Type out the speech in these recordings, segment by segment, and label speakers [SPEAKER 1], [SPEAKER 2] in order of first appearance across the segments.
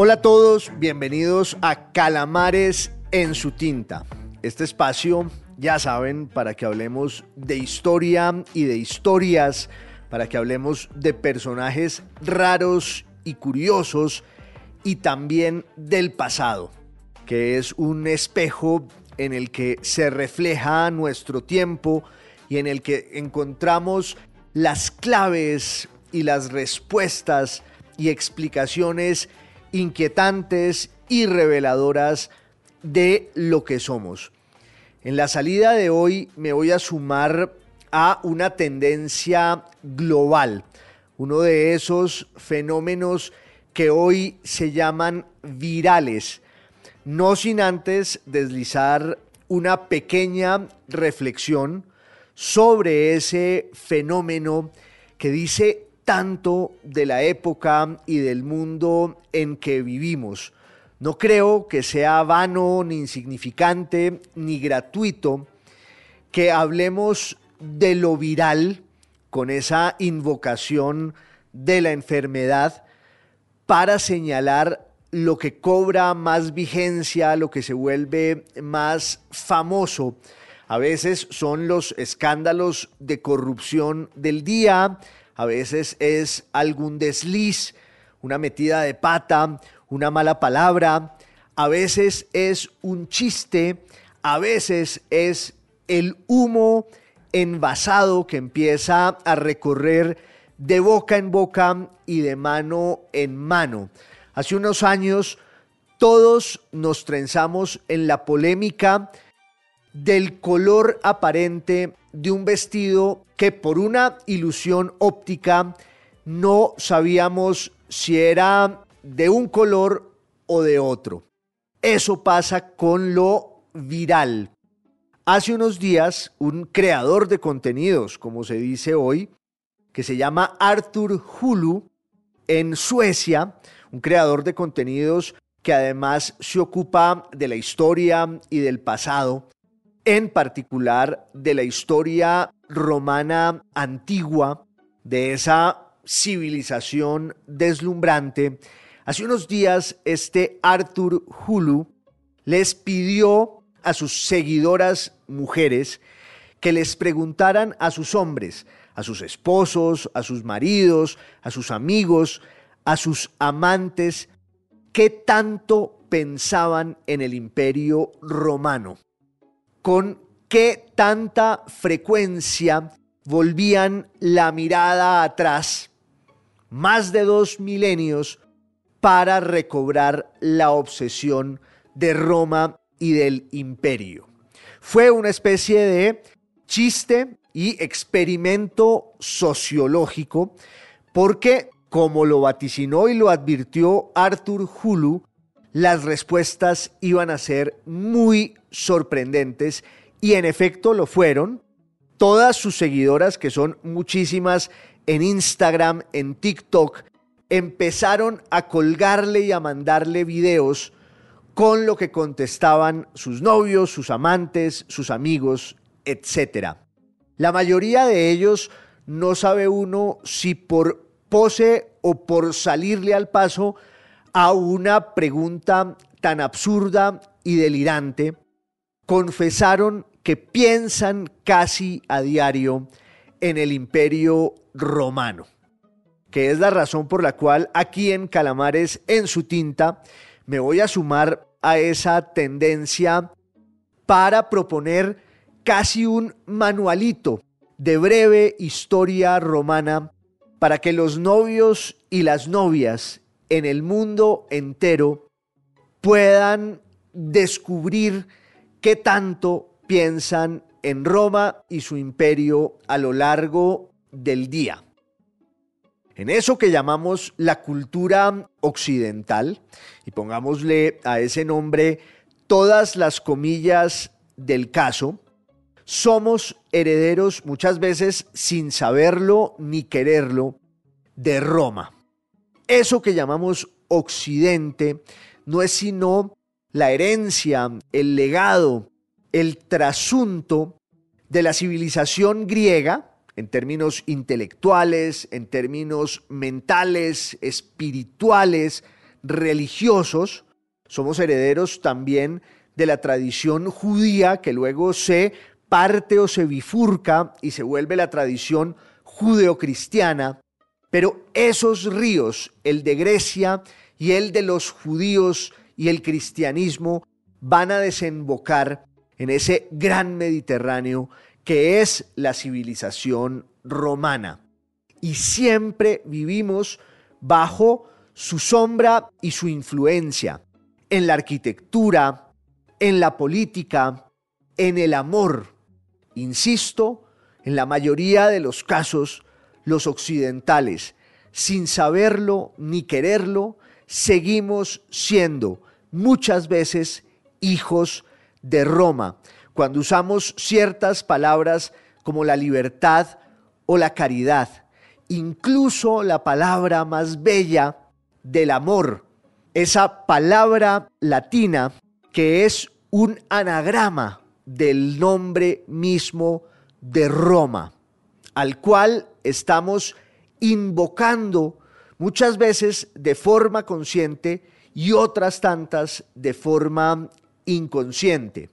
[SPEAKER 1] Hola a todos, bienvenidos a Calamares en su tinta. Este espacio, ya saben, para que hablemos de historia y de historias, para que hablemos de personajes raros y curiosos y también del pasado, que es un espejo en el que se refleja nuestro tiempo y en el que encontramos las claves y las respuestas y explicaciones inquietantes y reveladoras de lo que somos. En la salida de hoy me voy a sumar a una tendencia global, uno de esos fenómenos que hoy se llaman virales, no sin antes deslizar una pequeña reflexión sobre ese fenómeno que dice tanto de la época y del mundo en que vivimos. No creo que sea vano, ni insignificante, ni gratuito que hablemos de lo viral con esa invocación de la enfermedad para señalar lo que cobra más vigencia, lo que se vuelve más famoso. A veces son los escándalos de corrupción del día, a veces es algún desliz, una metida de pata, una mala palabra, a veces es un chiste, a veces es el humo envasado que empieza a recorrer de boca en boca y de mano en mano. Hace unos años todos nos trenzamos en la polémica del color aparente de un vestido que por una ilusión óptica no sabíamos si era de un color o de otro. Eso pasa con lo viral. Hace unos días, un creador de contenidos, como se dice hoy, que se llama Arthur Hulu, en Suecia, un creador de contenidos que además se ocupa de la historia y del pasado, en particular de la historia romana antigua, de esa civilización deslumbrante, hace unos días este Arthur Hulu les pidió a sus seguidoras mujeres que les preguntaran a sus hombres, a sus esposos, a sus maridos, a sus amigos, a sus amantes, qué tanto pensaban en el imperio romano con qué tanta frecuencia volvían la mirada atrás, más de dos milenios, para recobrar la obsesión de Roma y del imperio. Fue una especie de chiste y experimento sociológico porque, como lo vaticinó y lo advirtió Arthur Hulu, las respuestas iban a ser muy sorprendentes y en efecto lo fueron. Todas sus seguidoras, que son muchísimas en Instagram, en TikTok, empezaron a colgarle y a mandarle videos con lo que contestaban sus novios, sus amantes, sus amigos, etc. La mayoría de ellos no sabe uno si por pose o por salirle al paso a una pregunta tan absurda y delirante, confesaron que piensan casi a diario en el imperio romano, que es la razón por la cual aquí en Calamares, en su tinta, me voy a sumar a esa tendencia para proponer casi un manualito de breve historia romana para que los novios y las novias en el mundo entero puedan descubrir qué tanto piensan en Roma y su imperio a lo largo del día. En eso que llamamos la cultura occidental, y pongámosle a ese nombre todas las comillas del caso, somos herederos muchas veces sin saberlo ni quererlo de Roma. Eso que llamamos Occidente no es sino la herencia, el legado, el trasunto de la civilización griega en términos intelectuales, en términos mentales, espirituales, religiosos, somos herederos también de la tradición judía que luego se parte o se bifurca y se vuelve la tradición judeocristiana, pero esos ríos, el de Grecia y el de los judíos y el cristianismo, van a desembocar en ese gran Mediterráneo que es la civilización romana. Y siempre vivimos bajo su sombra y su influencia en la arquitectura, en la política, en el amor. Insisto, en la mayoría de los casos, los occidentales, sin saberlo ni quererlo, seguimos siendo muchas veces hijos de Roma, cuando usamos ciertas palabras como la libertad o la caridad, incluso la palabra más bella del amor, esa palabra latina que es un anagrama del nombre mismo de Roma, al cual estamos invocando muchas veces de forma consciente y otras tantas de forma inconsciente.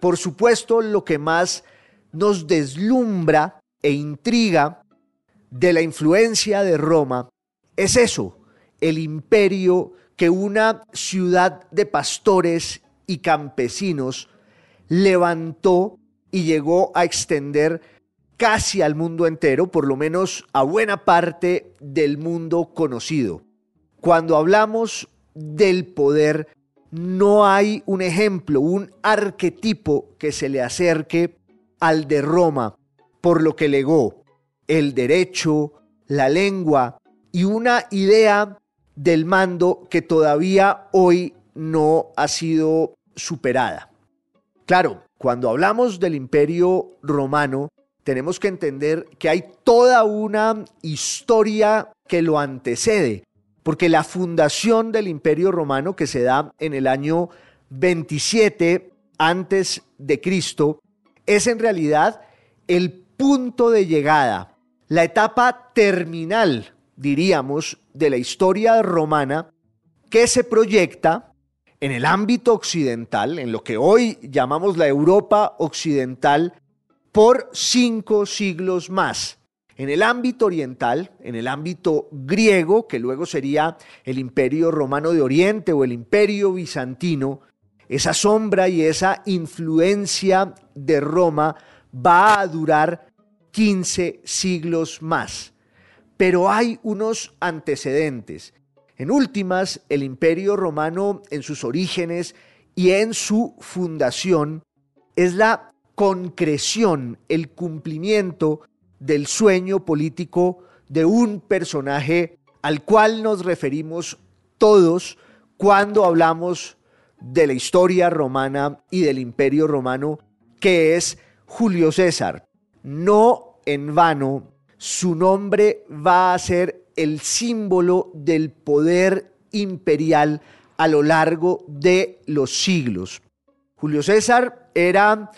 [SPEAKER 1] Por supuesto, lo que más nos deslumbra e intriga de la influencia de Roma es eso, el imperio que una ciudad de pastores y campesinos levantó y llegó a extender casi al mundo entero, por lo menos a buena parte del mundo conocido. Cuando hablamos del poder, no hay un ejemplo, un arquetipo que se le acerque al de Roma, por lo que legó el derecho, la lengua y una idea del mando que todavía hoy no ha sido superada. Claro, cuando hablamos del imperio romano, tenemos que entender que hay toda una historia que lo antecede, porque la fundación del imperio romano que se da en el año 27 antes de Cristo es en realidad el punto de llegada, la etapa terminal, diríamos, de la historia romana que se proyecta en el ámbito occidental, en lo que hoy llamamos la Europa occidental, por cinco siglos más en el ámbito oriental, en el ámbito griego, que luego sería el imperio romano de Oriente o el imperio bizantino, esa sombra y esa influencia de Roma va a durar 15 siglos más. Pero hay unos antecedentes. En últimas, el imperio romano en sus orígenes y en su fundación es la concreción, el cumplimiento del sueño político de un personaje al cual nos referimos todos cuando hablamos de la historia romana y del imperio romano, que es Julio César. No en vano, su nombre va a ser el símbolo del poder imperial a lo largo de los siglos. Julio César era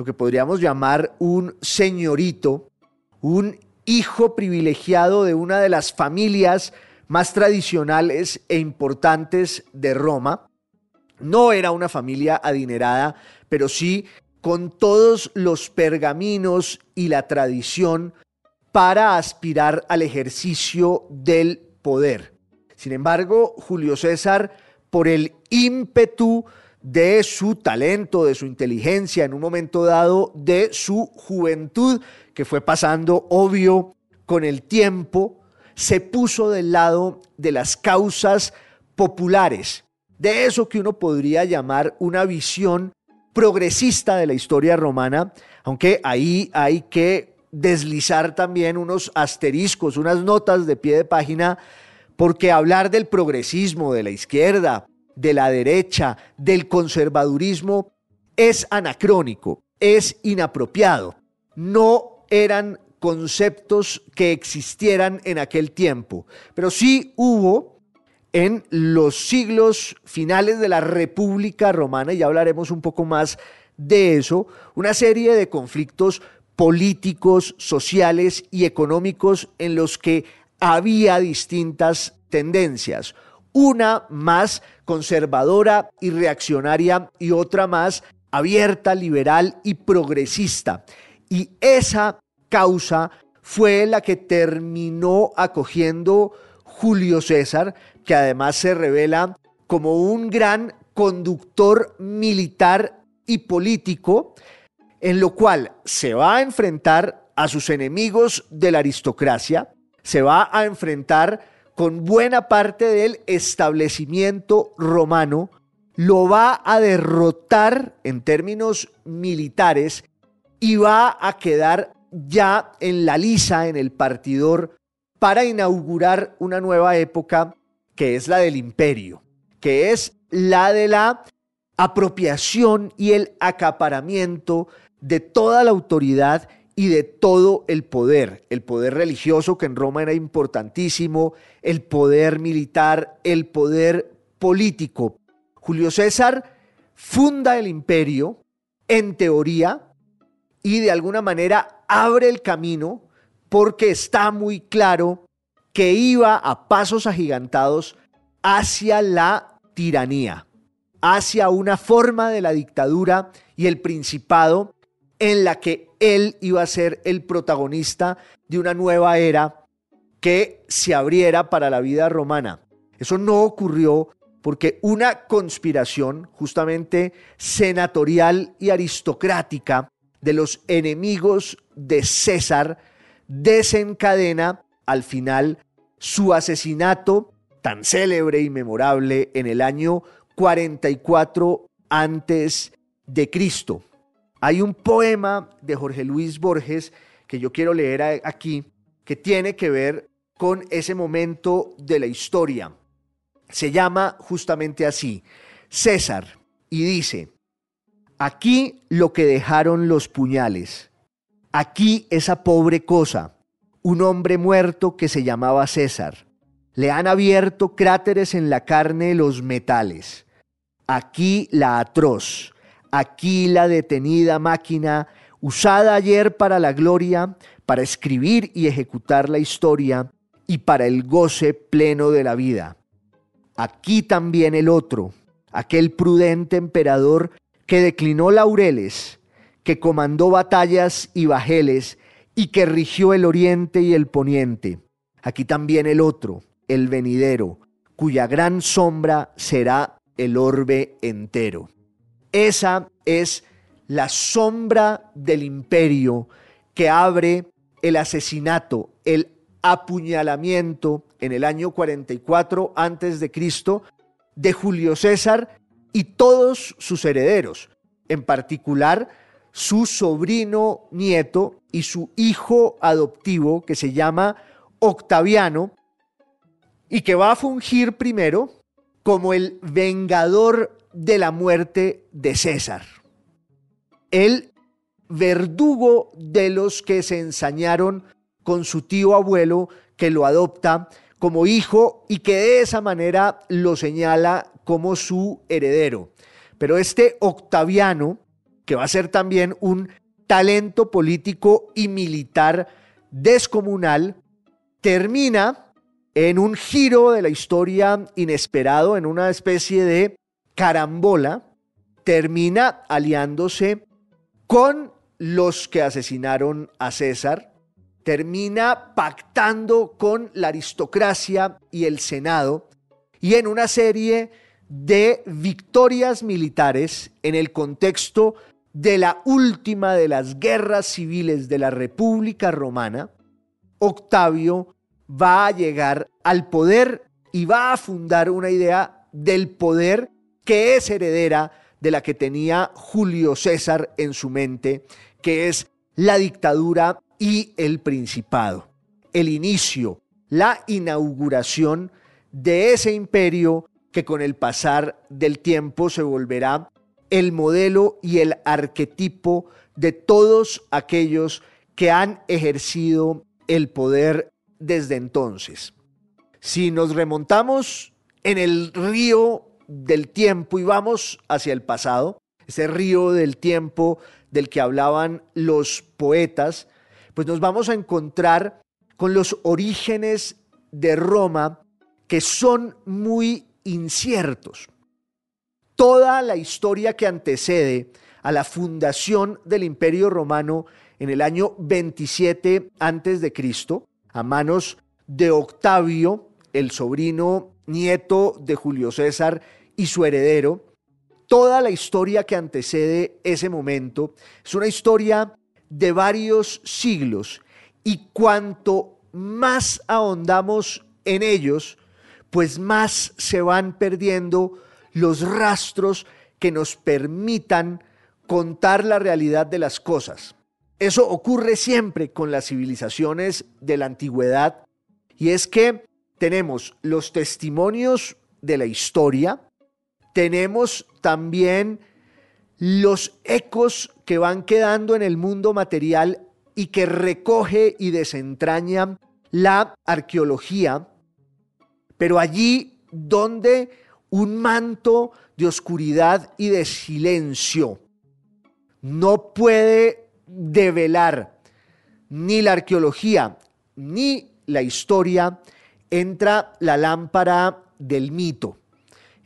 [SPEAKER 1] lo que podríamos llamar un señorito un hijo privilegiado de una de las familias más tradicionales e importantes de Roma. No era una familia adinerada, pero sí con todos los pergaminos y la tradición para aspirar al ejercicio del poder. Sin embargo, Julio César, por el ímpetu de su talento, de su inteligencia, en un momento dado, de su juventud, que fue pasando obvio con el tiempo, se puso del lado de las causas populares, de eso que uno podría llamar una visión progresista de la historia romana, aunque ahí hay que deslizar también unos asteriscos, unas notas de pie de página, porque hablar del progresismo de la izquierda, de la derecha, del conservadurismo, es anacrónico, es inapropiado. No eran conceptos que existieran en aquel tiempo, pero sí hubo en los siglos finales de la República Romana, y ya hablaremos un poco más de eso, una serie de conflictos políticos, sociales y económicos en los que había distintas tendencias una más conservadora y reaccionaria y otra más abierta, liberal y progresista. Y esa causa fue la que terminó acogiendo Julio César, que además se revela como un gran conductor militar y político, en lo cual se va a enfrentar a sus enemigos de la aristocracia, se va a enfrentar con buena parte del establecimiento romano, lo va a derrotar en términos militares y va a quedar ya en la lisa, en el partidor, para inaugurar una nueva época que es la del imperio, que es la de la apropiación y el acaparamiento de toda la autoridad y de todo el poder, el poder religioso que en Roma era importantísimo, el poder militar, el poder político. Julio César funda el imperio, en teoría, y de alguna manera abre el camino porque está muy claro que iba a pasos agigantados hacia la tiranía, hacia una forma de la dictadura y el principado en la que él iba a ser el protagonista de una nueva era que se abriera para la vida romana. Eso no ocurrió porque una conspiración justamente senatorial y aristocrática de los enemigos de César desencadena al final su asesinato tan célebre y memorable en el año 44 antes de Cristo. Hay un poema de Jorge Luis Borges que yo quiero leer aquí que tiene que ver con ese momento de la historia. Se llama justamente así, César, y dice, aquí lo que dejaron los puñales, aquí esa pobre cosa, un hombre muerto que se llamaba César. Le han abierto cráteres en la carne los metales. Aquí la atroz, aquí la detenida máquina usada ayer para la gloria, para escribir y ejecutar la historia y para el goce pleno de la vida. Aquí también el otro, aquel prudente emperador que declinó laureles, que comandó batallas y bajeles y que rigió el oriente y el poniente. Aquí también el otro, el venidero, cuya gran sombra será el orbe entero. Esa es la sombra del imperio que abre el asesinato, el apuñalamiento en el año 44 antes de Cristo de Julio César y todos sus herederos, en particular su sobrino nieto y su hijo adoptivo que se llama Octaviano y que va a fungir primero como el vengador de la muerte de César. El verdugo de los que se ensañaron con su tío abuelo que lo adopta como hijo y que de esa manera lo señala como su heredero. Pero este Octaviano, que va a ser también un talento político y militar descomunal, termina en un giro de la historia inesperado, en una especie de carambola, termina aliándose con los que asesinaron a César, termina pactando con la aristocracia y el Senado, y en una serie de victorias militares en el contexto de la última de las guerras civiles de la República Romana, Octavio va a llegar al poder y va a fundar una idea del poder que es heredera de la que tenía Julio César en su mente, que es la dictadura y el principado. El inicio, la inauguración de ese imperio que con el pasar del tiempo se volverá el modelo y el arquetipo de todos aquellos que han ejercido el poder desde entonces. Si nos remontamos en el río del tiempo y vamos hacia el pasado, ese río del tiempo del que hablaban los poetas, pues nos vamos a encontrar con los orígenes de Roma que son muy inciertos. Toda la historia que antecede a la fundación del Imperio Romano en el año 27 antes de Cristo, a manos de Octavio, el sobrino nieto de Julio César y su heredero, toda la historia que antecede ese momento es una historia de varios siglos y cuanto más ahondamos en ellos, pues más se van perdiendo los rastros que nos permitan contar la realidad de las cosas. Eso ocurre siempre con las civilizaciones de la antigüedad y es que tenemos los testimonios de la historia, tenemos también los ecos que van quedando en el mundo material y que recoge y desentraña la arqueología, pero allí donde un manto de oscuridad y de silencio no puede develar ni la arqueología ni la historia, entra la lámpara del mito.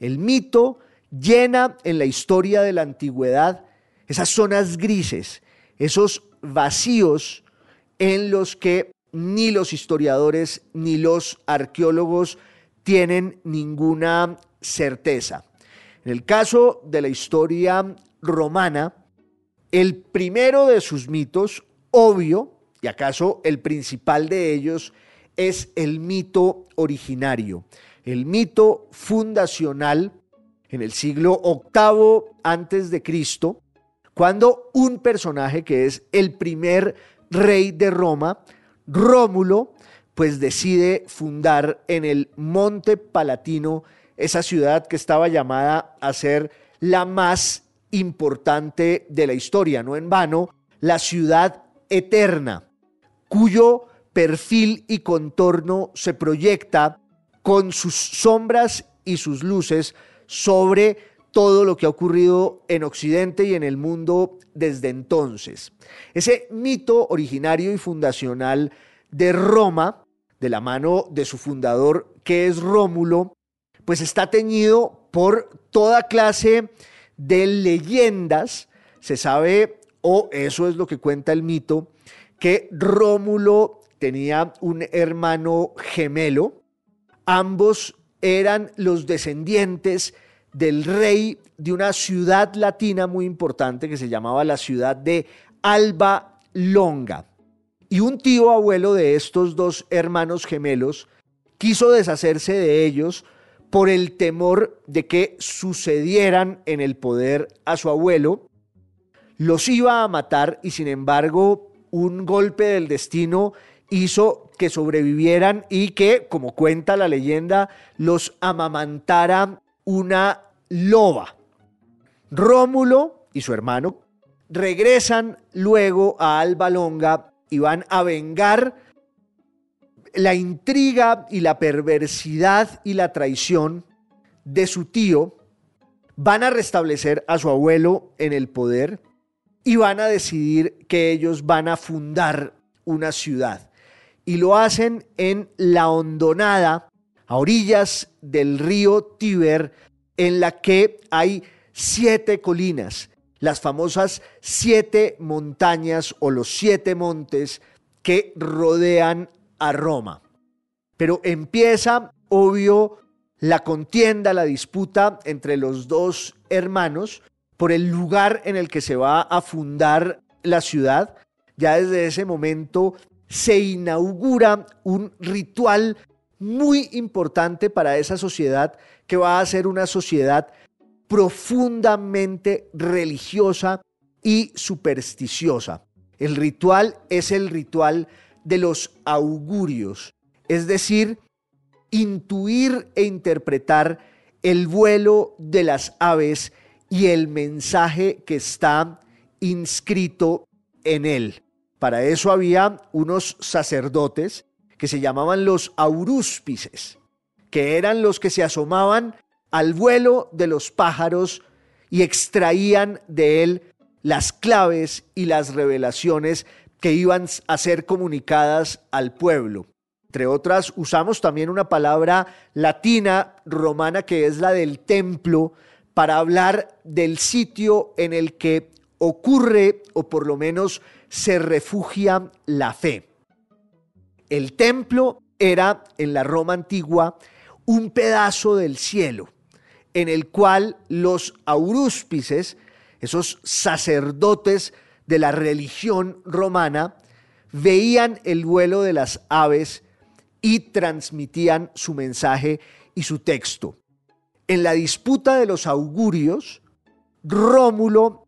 [SPEAKER 1] El mito llena en la historia de la antigüedad esas zonas grises, esos vacíos en los que ni los historiadores ni los arqueólogos tienen ninguna certeza. En el caso de la historia romana, el primero de sus mitos, obvio, y acaso el principal de ellos, es el mito originario, el mito fundacional en el siglo VIII antes de Cristo, cuando un personaje que es el primer rey de Roma, Rómulo, pues decide fundar en el Monte Palatino esa ciudad que estaba llamada a ser la más importante de la historia, no en vano, la ciudad eterna, cuyo perfil y contorno se proyecta con sus sombras y sus luces sobre todo lo que ha ocurrido en Occidente y en el mundo desde entonces. Ese mito originario y fundacional de Roma, de la mano de su fundador, que es Rómulo, pues está teñido por toda clase de leyendas. Se sabe, o eso es lo que cuenta el mito, que Rómulo tenía un hermano gemelo. Ambos eran los descendientes del rey de una ciudad latina muy importante que se llamaba la ciudad de Alba Longa. Y un tío abuelo de estos dos hermanos gemelos quiso deshacerse de ellos por el temor de que sucedieran en el poder a su abuelo. Los iba a matar y sin embargo un golpe del destino hizo que sobrevivieran y que, como cuenta la leyenda, los amamantara una loba. Rómulo y su hermano regresan luego a Alba Longa y van a vengar la intriga y la perversidad y la traición de su tío, van a restablecer a su abuelo en el poder y van a decidir que ellos van a fundar una ciudad y lo hacen en la hondonada, a orillas del río Tíber, en la que hay siete colinas, las famosas siete montañas o los siete montes que rodean a Roma. Pero empieza, obvio, la contienda, la disputa entre los dos hermanos por el lugar en el que se va a fundar la ciudad. Ya desde ese momento se inaugura un ritual muy importante para esa sociedad que va a ser una sociedad profundamente religiosa y supersticiosa. El ritual es el ritual de los augurios, es decir, intuir e interpretar el vuelo de las aves y el mensaje que está inscrito en él. Para eso había unos sacerdotes que se llamaban los aurúspices, que eran los que se asomaban al vuelo de los pájaros y extraían de él las claves y las revelaciones que iban a ser comunicadas al pueblo. entre otras, usamos también una palabra latina romana que es la del templo para hablar del sitio en el que ocurre o por lo menos se refugia la fe. El templo era en la Roma antigua un pedazo del cielo en el cual los aurúspices, esos sacerdotes de la religión romana, veían el vuelo de las aves y transmitían su mensaje y su texto. En la disputa de los augurios, Rómulo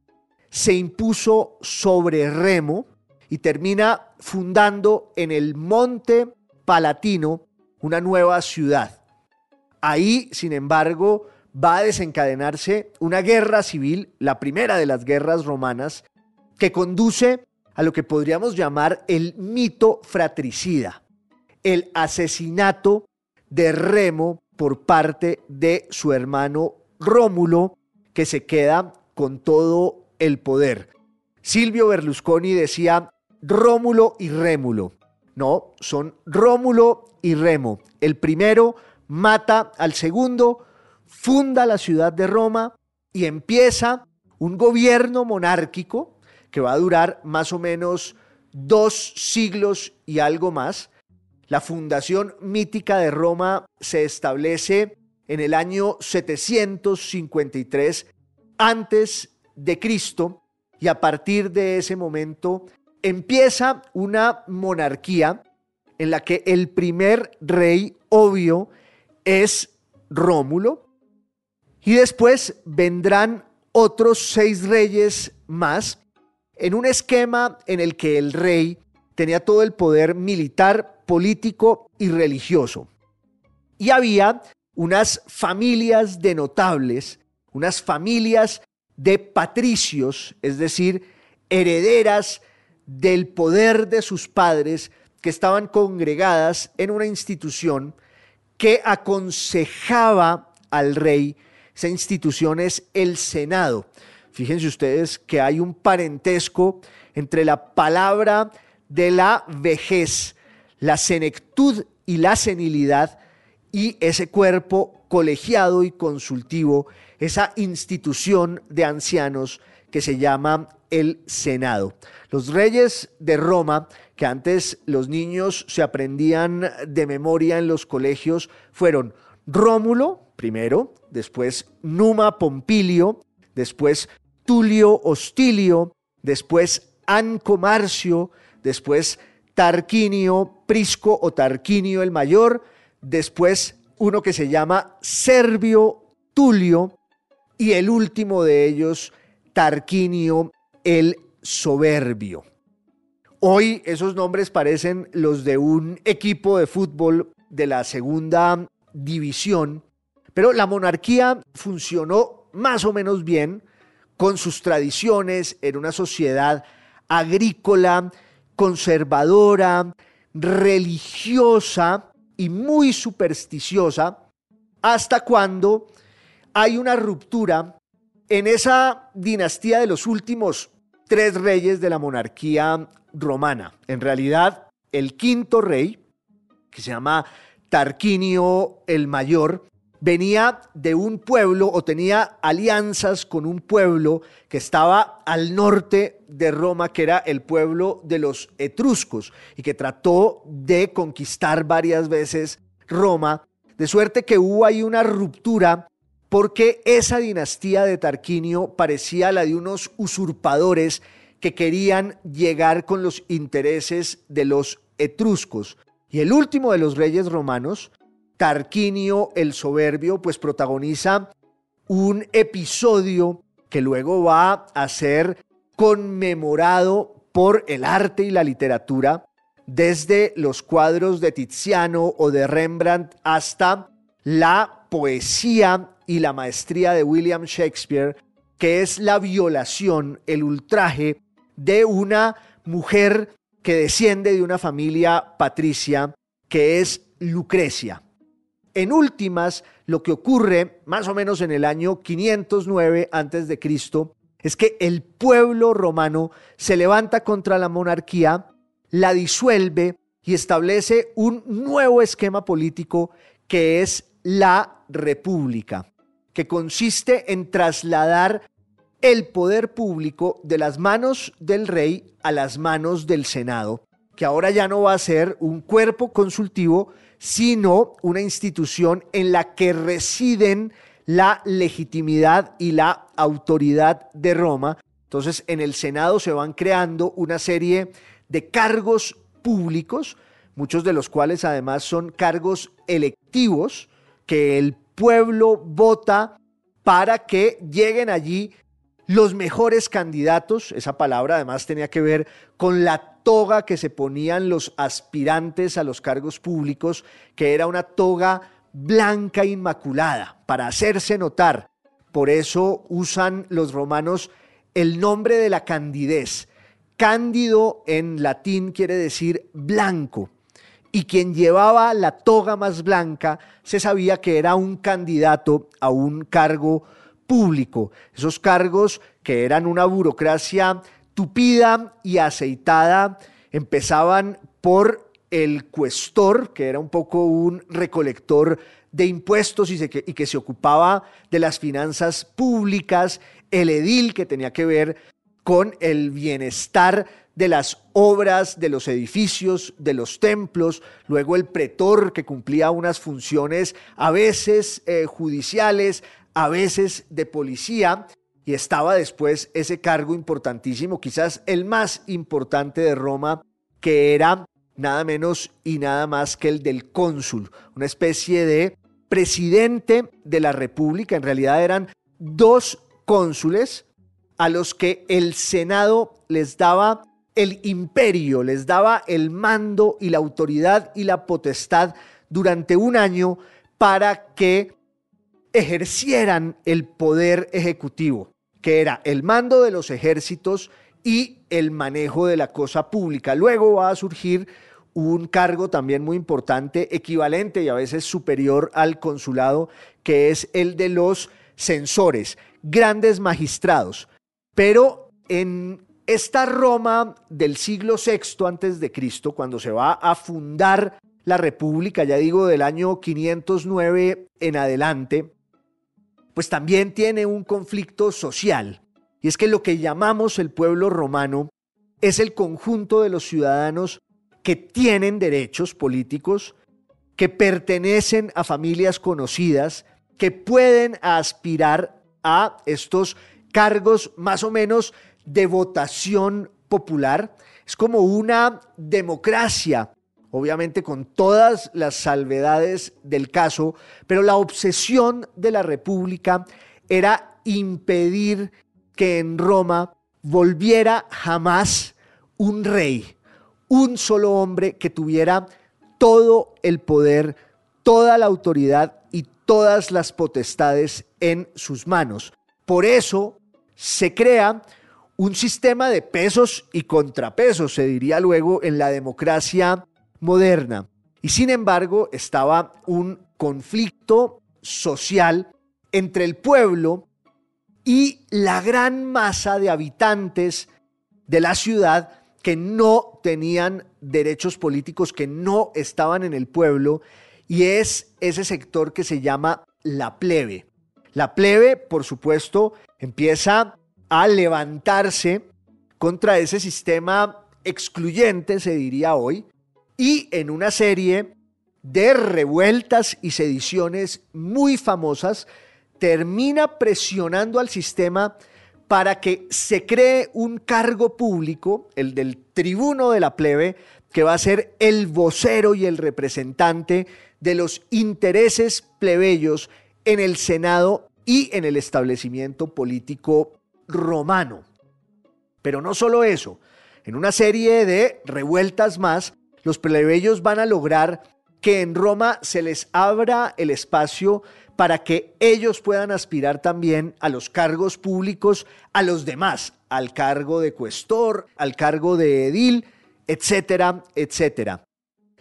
[SPEAKER 1] se impuso sobre Remo y termina fundando en el Monte Palatino una nueva ciudad. Ahí, sin embargo, va a desencadenarse una guerra civil, la primera de las guerras romanas, que conduce a lo que podríamos llamar el mito fratricida, el asesinato de Remo por parte de su hermano Rómulo, que se queda con todo el poder. Silvio Berlusconi decía Rómulo y Rémulo. No, son Rómulo y Remo. El primero mata al segundo, funda la ciudad de Roma y empieza un gobierno monárquico que va a durar más o menos dos siglos y algo más. La fundación mítica de Roma se establece en el año 753 antes de Cristo y a partir de ese momento empieza una monarquía en la que el primer rey obvio es Rómulo y después vendrán otros seis reyes más en un esquema en el que el rey tenía todo el poder militar, político y religioso. Y había unas familias de notables, unas familias de patricios, es decir, herederas del poder de sus padres que estaban congregadas en una institución que aconsejaba al rey. Esa institución es el Senado. Fíjense ustedes que hay un parentesco entre la palabra de la vejez, la senectud y la senilidad y ese cuerpo colegiado y consultivo, esa institución de ancianos que se llama el Senado. Los reyes de Roma, que antes los niños se aprendían de memoria en los colegios, fueron Rómulo primero, después Numa Pompilio, después Tulio Hostilio, después Anco Marcio, después Tarquinio Prisco o Tarquinio el Mayor, después uno que se llama Servio Tulio y el último de ellos, Tarquinio el Soberbio. Hoy esos nombres parecen los de un equipo de fútbol de la segunda división, pero la monarquía funcionó más o menos bien con sus tradiciones, en una sociedad agrícola, conservadora, religiosa y muy supersticiosa, hasta cuando hay una ruptura en esa dinastía de los últimos tres reyes de la monarquía romana. En realidad, el quinto rey, que se llama Tarquinio el Mayor, venía de un pueblo o tenía alianzas con un pueblo que estaba al norte de Roma, que era el pueblo de los etruscos, y que trató de conquistar varias veces Roma, de suerte que hubo ahí una ruptura porque esa dinastía de Tarquinio parecía la de unos usurpadores que querían llegar con los intereses de los etruscos. Y el último de los reyes romanos, Tarquinio el Soberbio, pues protagoniza un episodio que luego va a ser conmemorado por el arte y la literatura, desde los cuadros de Tiziano o de Rembrandt hasta la poesía y la maestría de William Shakespeare, que es la violación, el ultraje de una mujer que desciende de una familia patricia, que es Lucrecia. En últimas, lo que ocurre más o menos en el año 509 a.C. es que el pueblo romano se levanta contra la monarquía, la disuelve y establece un nuevo esquema político que es la república, que consiste en trasladar el poder público de las manos del rey a las manos del Senado, que ahora ya no va a ser un cuerpo consultivo, sino una institución en la que residen la legitimidad y la autoridad de Roma. Entonces, en el Senado se van creando una serie de cargos públicos, muchos de los cuales además son cargos electivos que el pueblo vota para que lleguen allí los mejores candidatos. Esa palabra además tenía que ver con la toga que se ponían los aspirantes a los cargos públicos, que era una toga blanca inmaculada, para hacerse notar. Por eso usan los romanos el nombre de la candidez. Cándido en latín quiere decir blanco. Y quien llevaba la toga más blanca se sabía que era un candidato a un cargo público. Esos cargos que eran una burocracia tupida y aceitada empezaban por el cuestor, que era un poco un recolector de impuestos y, que se ocupaba de las finanzas públicas, el edil, que tenía que ver con el bienestar de las obras, de los edificios, de los templos, luego el pretor que cumplía unas funciones a veces eh, judiciales, a veces de policía, y estaba después ese cargo importantísimo, quizás el más importante de Roma, que era nada menos y nada más que el del cónsul, una especie de presidente de la República, en realidad eran dos cónsules a los que el Senado les daba el imperio, les daba el mando y la autoridad y la potestad durante un año para que ejercieran el poder ejecutivo, que era el mando de los ejércitos y el manejo de la cosa pública. Luego va a surgir un cargo también muy importante, equivalente y a veces superior al consulado, que es el de los censores, grandes magistrados. Pero en esta Roma del siglo VI antes de Cristo, cuando se va a fundar la República, ya digo del año 509 en adelante, pues también tiene un conflicto social. Y es que lo que llamamos el pueblo romano es el conjunto de los ciudadanos que tienen derechos políticos, que pertenecen a familias conocidas, que pueden aspirar a estos cargos más o menos de votación popular. Es como una democracia, obviamente con todas las salvedades del caso, pero la obsesión de la República era impedir que en Roma volviera jamás un rey, un solo hombre que tuviera todo el poder, toda la autoridad y todas las potestades en sus manos. Por eso se crea un sistema de pesos y contrapesos, se diría luego, en la democracia moderna. Y sin embargo, estaba un conflicto social entre el pueblo y la gran masa de habitantes de la ciudad que no tenían derechos políticos, que no estaban en el pueblo, y es ese sector que se llama la plebe. La plebe, por supuesto, empieza a levantarse contra ese sistema excluyente, se diría hoy, y en una serie de revueltas y sediciones muy famosas, termina presionando al sistema para que se cree un cargo público, el del tribuno de la plebe, que va a ser el vocero y el representante de los intereses plebeyos en el Senado y en el establecimiento político romano. Pero no solo eso, en una serie de revueltas más, los plebeyos van a lograr que en Roma se les abra el espacio para que ellos puedan aspirar también a los cargos públicos, a los demás, al cargo de cuestor, al cargo de edil, etcétera, etcétera.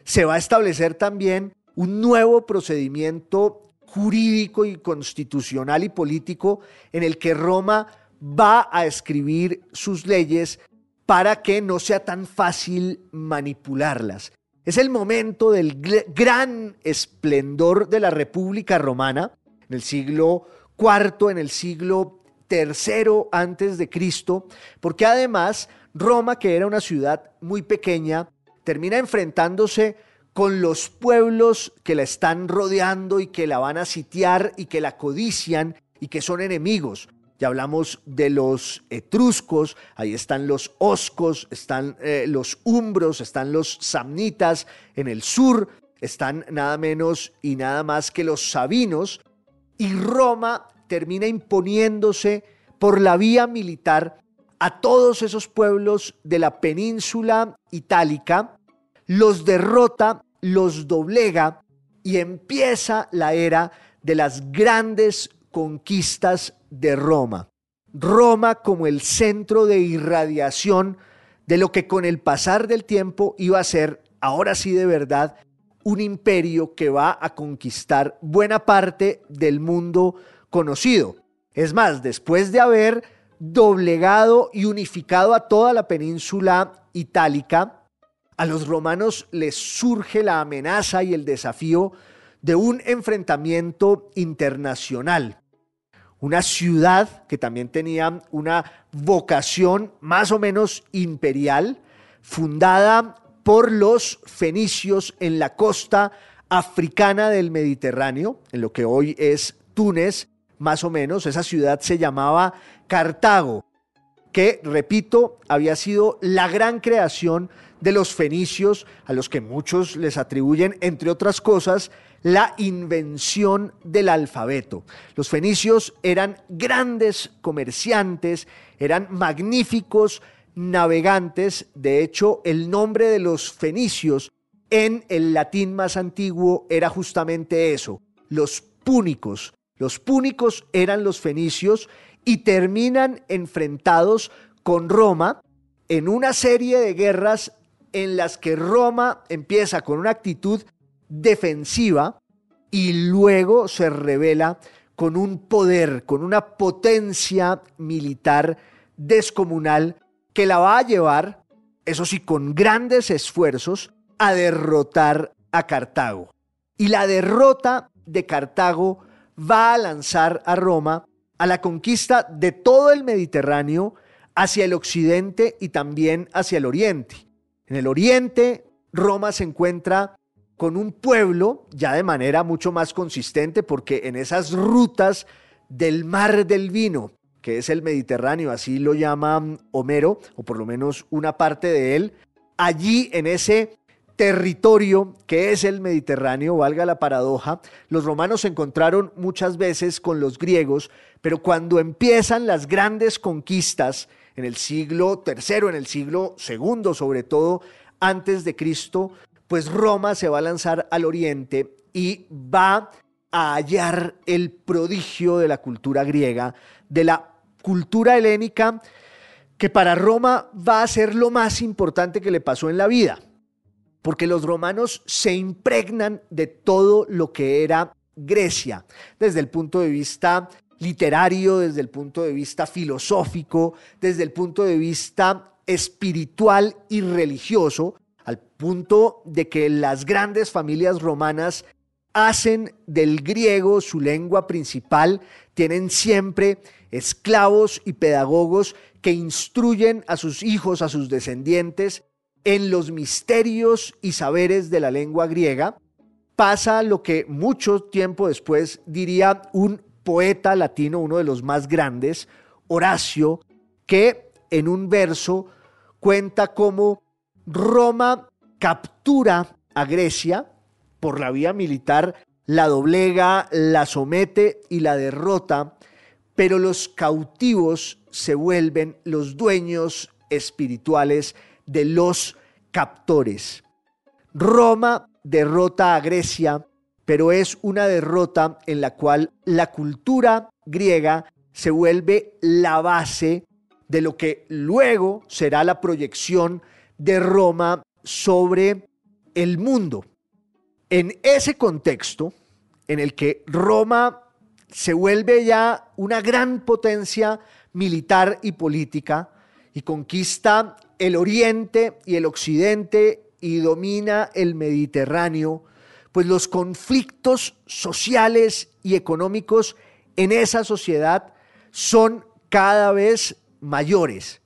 [SPEAKER 1] Se va a establecer también un nuevo procedimiento jurídico y constitucional y político en el que Roma va a escribir sus leyes para que no sea tan fácil manipularlas. Es el momento del gran esplendor de la República Romana en el siglo IV, en el siglo III antes de Cristo, porque además Roma, que era una ciudad muy pequeña, termina enfrentándose con los pueblos que la están rodeando y que la van a sitiar y que la codician y que son enemigos. Ya hablamos de los etruscos, ahí están los oscos, están eh, los umbros, están los samnitas en el sur, están nada menos y nada más que los sabinos, y Roma termina imponiéndose por la vía militar a todos esos pueblos de la península itálica, los derrota, los doblega y empieza la era de las grandes conquistas de Roma. Roma como el centro de irradiación de lo que con el pasar del tiempo iba a ser, ahora sí de verdad, un imperio que va a conquistar buena parte del mundo conocido. Es más, después de haber doblegado y unificado a toda la península itálica, a los romanos les surge la amenaza y el desafío de un enfrentamiento internacional una ciudad que también tenía una vocación más o menos imperial, fundada por los fenicios en la costa africana del Mediterráneo, en lo que hoy es Túnez, más o menos. Esa ciudad se llamaba Cartago, que, repito, había sido la gran creación de los fenicios, a los que muchos les atribuyen, entre otras cosas, la invención del alfabeto. Los fenicios eran grandes comerciantes, eran magníficos navegantes. De hecho, el nombre de los fenicios en el latín más antiguo era justamente eso, los púnicos. Los púnicos eran los fenicios y terminan enfrentados con Roma en una serie de guerras en las que Roma empieza con una actitud defensiva y luego se revela con un poder, con una potencia militar descomunal que la va a llevar, eso sí, con grandes esfuerzos, a derrotar a Cartago. Y la derrota de Cartago va a lanzar a Roma a la conquista de todo el Mediterráneo hacia el occidente y también hacia el oriente. En el oriente, Roma se encuentra con un pueblo ya de manera mucho más consistente porque en esas rutas del mar del vino, que es el Mediterráneo, así lo llama Homero, o por lo menos una parte de él, allí en ese territorio que es el Mediterráneo, valga la paradoja, los romanos se encontraron muchas veces con los griegos, pero cuando empiezan las grandes conquistas en el siglo III, en el siglo II sobre todo, antes de Cristo, pues Roma se va a lanzar al oriente y va a hallar el prodigio de la cultura griega, de la cultura helénica, que para Roma va a ser lo más importante que le pasó en la vida, porque los romanos se impregnan de todo lo que era Grecia, desde el punto de vista literario, desde el punto de vista filosófico, desde el punto de vista espiritual y religioso, al punto de que las grandes familias romanas hacen del griego su lengua principal, tienen siempre esclavos y pedagogos que instruyen a sus hijos, a sus descendientes, en los misterios y saberes de la lengua griega, pasa lo que mucho tiempo después diría un poeta latino, uno de los más grandes, Horacio, que en un verso cuenta cómo Roma captura a Grecia por la vía militar, la doblega, la somete y la derrota, pero los cautivos se vuelven los dueños espirituales de los captores. Roma derrota a Grecia, pero es una derrota en la cual la cultura griega se vuelve la base de lo que luego será la proyección de Roma sobre el mundo. En ese contexto, en el que Roma se vuelve ya una gran potencia militar y política y conquista el oriente y el occidente y domina el Mediterráneo, pues los conflictos sociales y económicos en esa sociedad son cada vez mayores.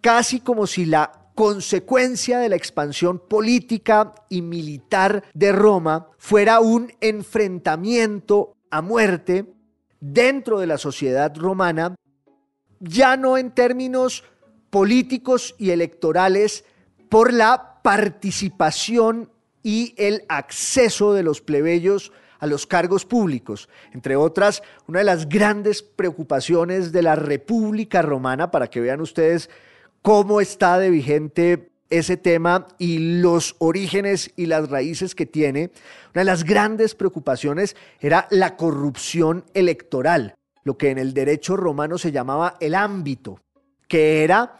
[SPEAKER 1] Casi como si la consecuencia de la expansión política y militar de Roma fuera un enfrentamiento a muerte dentro de la sociedad romana, ya no en términos políticos y electorales por la participación y el acceso de los plebeyos a los cargos públicos. Entre otras, una de las grandes preocupaciones de la República Romana, para que vean ustedes cómo está de vigente ese tema y los orígenes y las raíces que tiene, una de las grandes preocupaciones era la corrupción electoral, lo que en el derecho romano se llamaba el ámbito, que era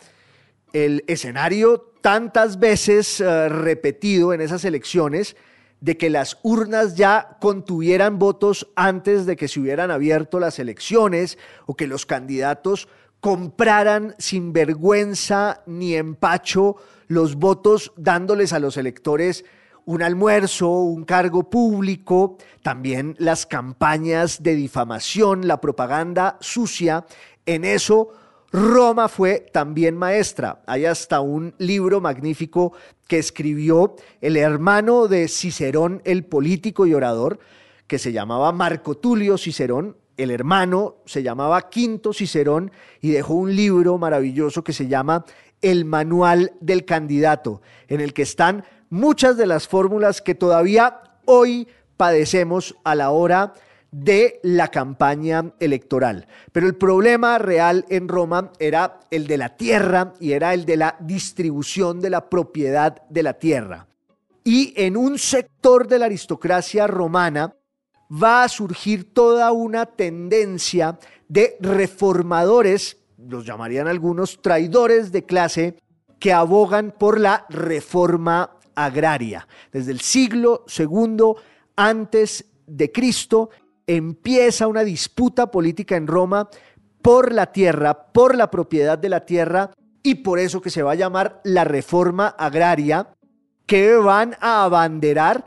[SPEAKER 1] el escenario tantas veces eh, repetido en esas elecciones de que las urnas ya contuvieran votos antes de que se hubieran abierto las elecciones o que los candidatos compraran sin vergüenza ni empacho los votos dándoles a los electores un almuerzo, un cargo público, también las campañas de difamación, la propaganda sucia, en eso Roma fue también maestra. Hay hasta un libro magnífico que escribió el hermano de Cicerón, el político y orador, que se llamaba Marco Tulio Cicerón, el hermano se llamaba Quinto Cicerón y dejó un libro maravilloso que se llama El Manual del Candidato, en el que están muchas de las fórmulas que todavía hoy padecemos a la hora de la campaña electoral. Pero el problema real en Roma era el de la tierra y era el de la distribución de la propiedad de la tierra. Y en un sector de la aristocracia romana, va a surgir toda una tendencia de reformadores, los llamarían algunos traidores de clase, que abogan por la reforma agraria. Desde el siglo II antes de Cristo empieza una disputa política en Roma por la tierra, por la propiedad de la tierra y por eso que se va a llamar la reforma agraria, que van a abanderar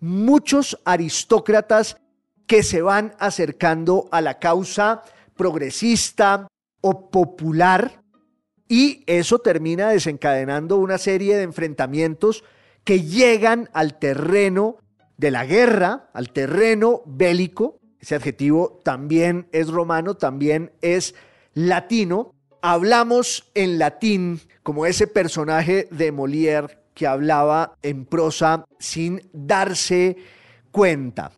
[SPEAKER 1] muchos aristócratas que se van acercando a la causa progresista o popular y eso termina desencadenando una serie de enfrentamientos que llegan al terreno de la guerra, al terreno bélico. Ese adjetivo también es romano, también es latino. Hablamos en latín como ese personaje de Molière que hablaba en prosa sin darse cuenta.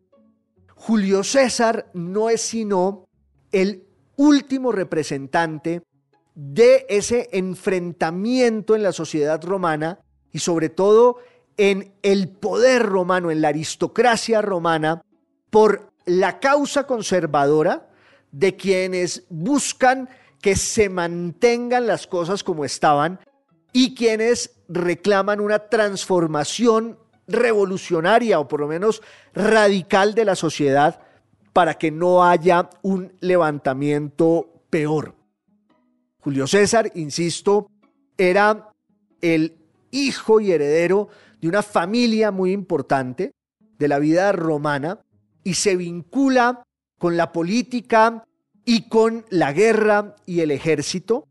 [SPEAKER 1] Julio César no es sino el último representante de ese enfrentamiento en la sociedad romana y sobre todo en el poder romano, en la aristocracia romana, por la causa conservadora de quienes buscan que se mantengan las cosas como estaban y quienes reclaman una transformación revolucionaria o por lo menos radical de la sociedad para que no haya un levantamiento peor. Julio César, insisto, era el hijo y heredero de una familia muy importante de la vida romana y se vincula con la política y con la guerra y el ejército,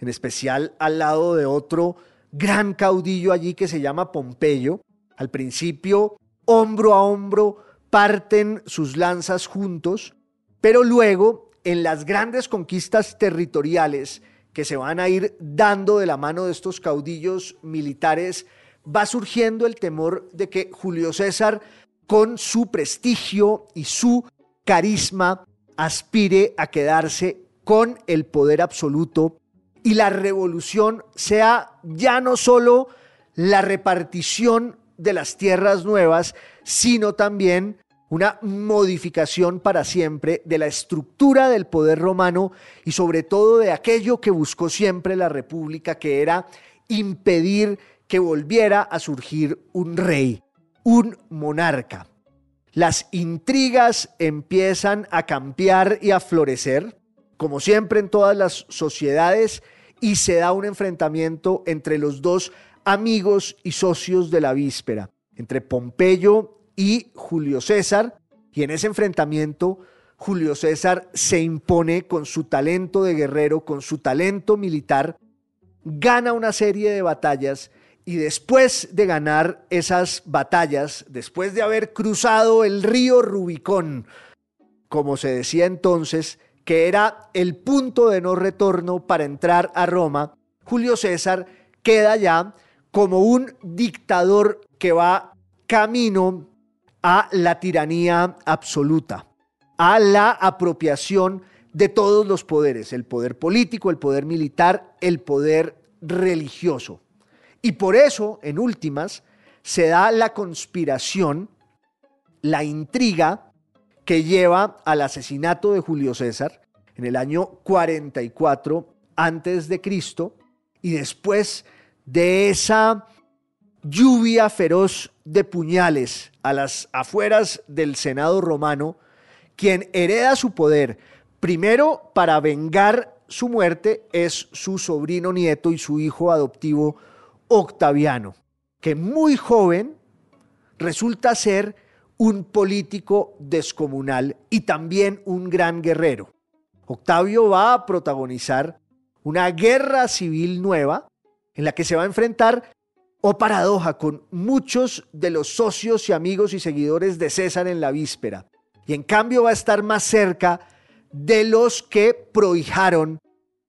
[SPEAKER 1] en especial al lado de otro gran caudillo allí que se llama Pompeyo. Al principio, hombro a hombro, parten sus lanzas juntos, pero luego, en las grandes conquistas territoriales que se van a ir dando de la mano de estos caudillos militares va surgiendo el temor de que Julio César, con su prestigio y su carisma, aspire a quedarse con el poder absoluto y la revolución sea ya no solo la repartición de las tierras nuevas, sino también una modificación para siempre de la estructura del poder romano y sobre todo de aquello que buscó siempre la República, que era impedir que volviera a surgir un rey, un monarca. Las intrigas empiezan a cambiar y a florecer, como siempre en todas las sociedades, y se da un enfrentamiento entre los dos amigos y socios de la víspera, entre Pompeyo y Julio César, y en ese enfrentamiento Julio César se impone con su talento de guerrero, con su talento militar, gana una serie de batallas y después de ganar esas batallas, después de haber cruzado el río Rubicón, como se decía entonces, que era el punto de no retorno para entrar a Roma, Julio César queda ya como un dictador que va camino a la tiranía absoluta, a la apropiación de todos los poderes, el poder político, el poder militar, el poder religioso. Y por eso, en últimas, se da la conspiración, la intriga que lleva al asesinato de Julio César en el año 44 antes de Cristo y después de esa lluvia feroz de puñales a las afueras del Senado romano, quien hereda su poder primero para vengar su muerte es su sobrino nieto y su hijo adoptivo Octaviano, que muy joven resulta ser un político descomunal y también un gran guerrero. Octavio va a protagonizar una guerra civil nueva en la que se va a enfrentar, o paradoja, con muchos de los socios y amigos y seguidores de César en la víspera. Y en cambio va a estar más cerca de los que prohijaron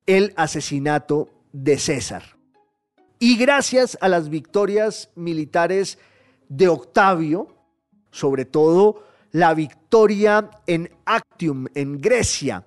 [SPEAKER 1] el asesinato de César. Y gracias a las victorias militares de Octavio, sobre todo la victoria en Actium, en Grecia,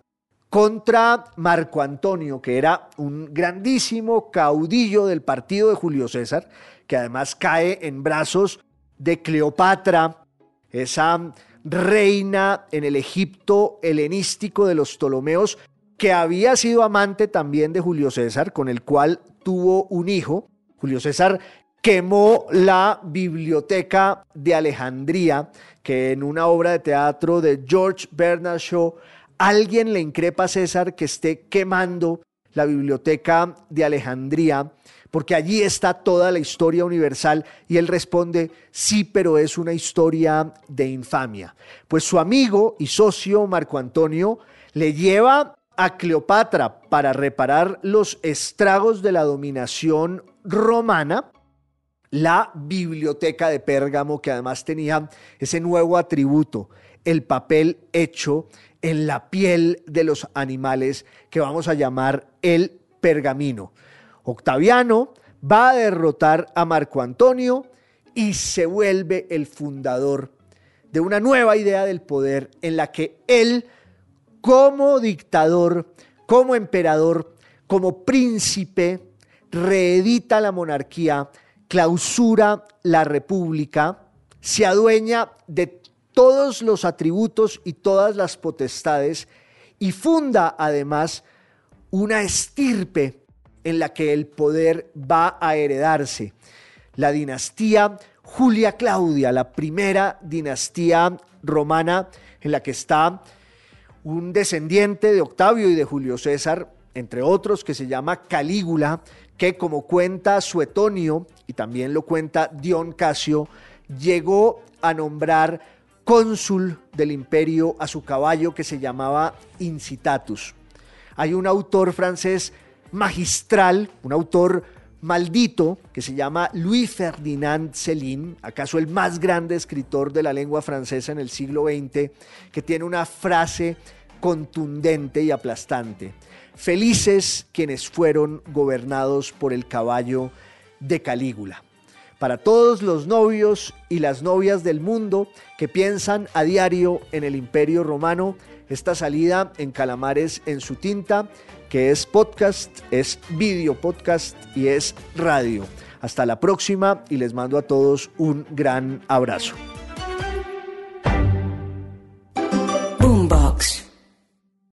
[SPEAKER 1] contra Marco Antonio, que era un grandísimo caudillo del partido de Julio César, que además cae en brazos de Cleopatra, esa reina en el Egipto helenístico de los Ptolomeos, que había sido amante también de Julio César, con el cual tuvo un hijo. Julio César quemó la biblioteca de Alejandría, que en una obra de teatro de George Bernard Shaw alguien le increpa a César que esté quemando la biblioteca de Alejandría, porque allí está toda la historia universal, y él responde, sí, pero es una historia de infamia. Pues su amigo y socio Marco Antonio le lleva a Cleopatra para reparar los estragos de la dominación romana, la biblioteca de Pérgamo, que además tenía ese nuevo atributo, el papel hecho en la piel de los animales que vamos a llamar el pergamino. Octaviano va a derrotar a Marco Antonio y se vuelve el fundador de una nueva idea del poder en la que él, como dictador, como emperador, como príncipe, reedita la monarquía, clausura la república, se adueña de todos los atributos y todas las potestades y funda además una estirpe en la que el poder va a heredarse. La dinastía Julia Claudia, la primera dinastía romana en la que está un descendiente de Octavio y de Julio César, entre otros, que se llama Calígula, que como cuenta Suetonio y también lo cuenta Dion Casio, llegó a nombrar cónsul del imperio a su caballo que se llamaba Incitatus. Hay un autor francés magistral, un autor maldito que se llama Louis Ferdinand Céline, acaso el más grande escritor de la lengua francesa en el siglo XX, que tiene una frase contundente y aplastante. Felices quienes fueron gobernados por el caballo de Calígula para todos los novios y las novias del mundo que piensan a diario en el imperio romano, esta salida en Calamares en su tinta, que es podcast, es video podcast y es radio. Hasta la próxima y les mando a todos un gran abrazo.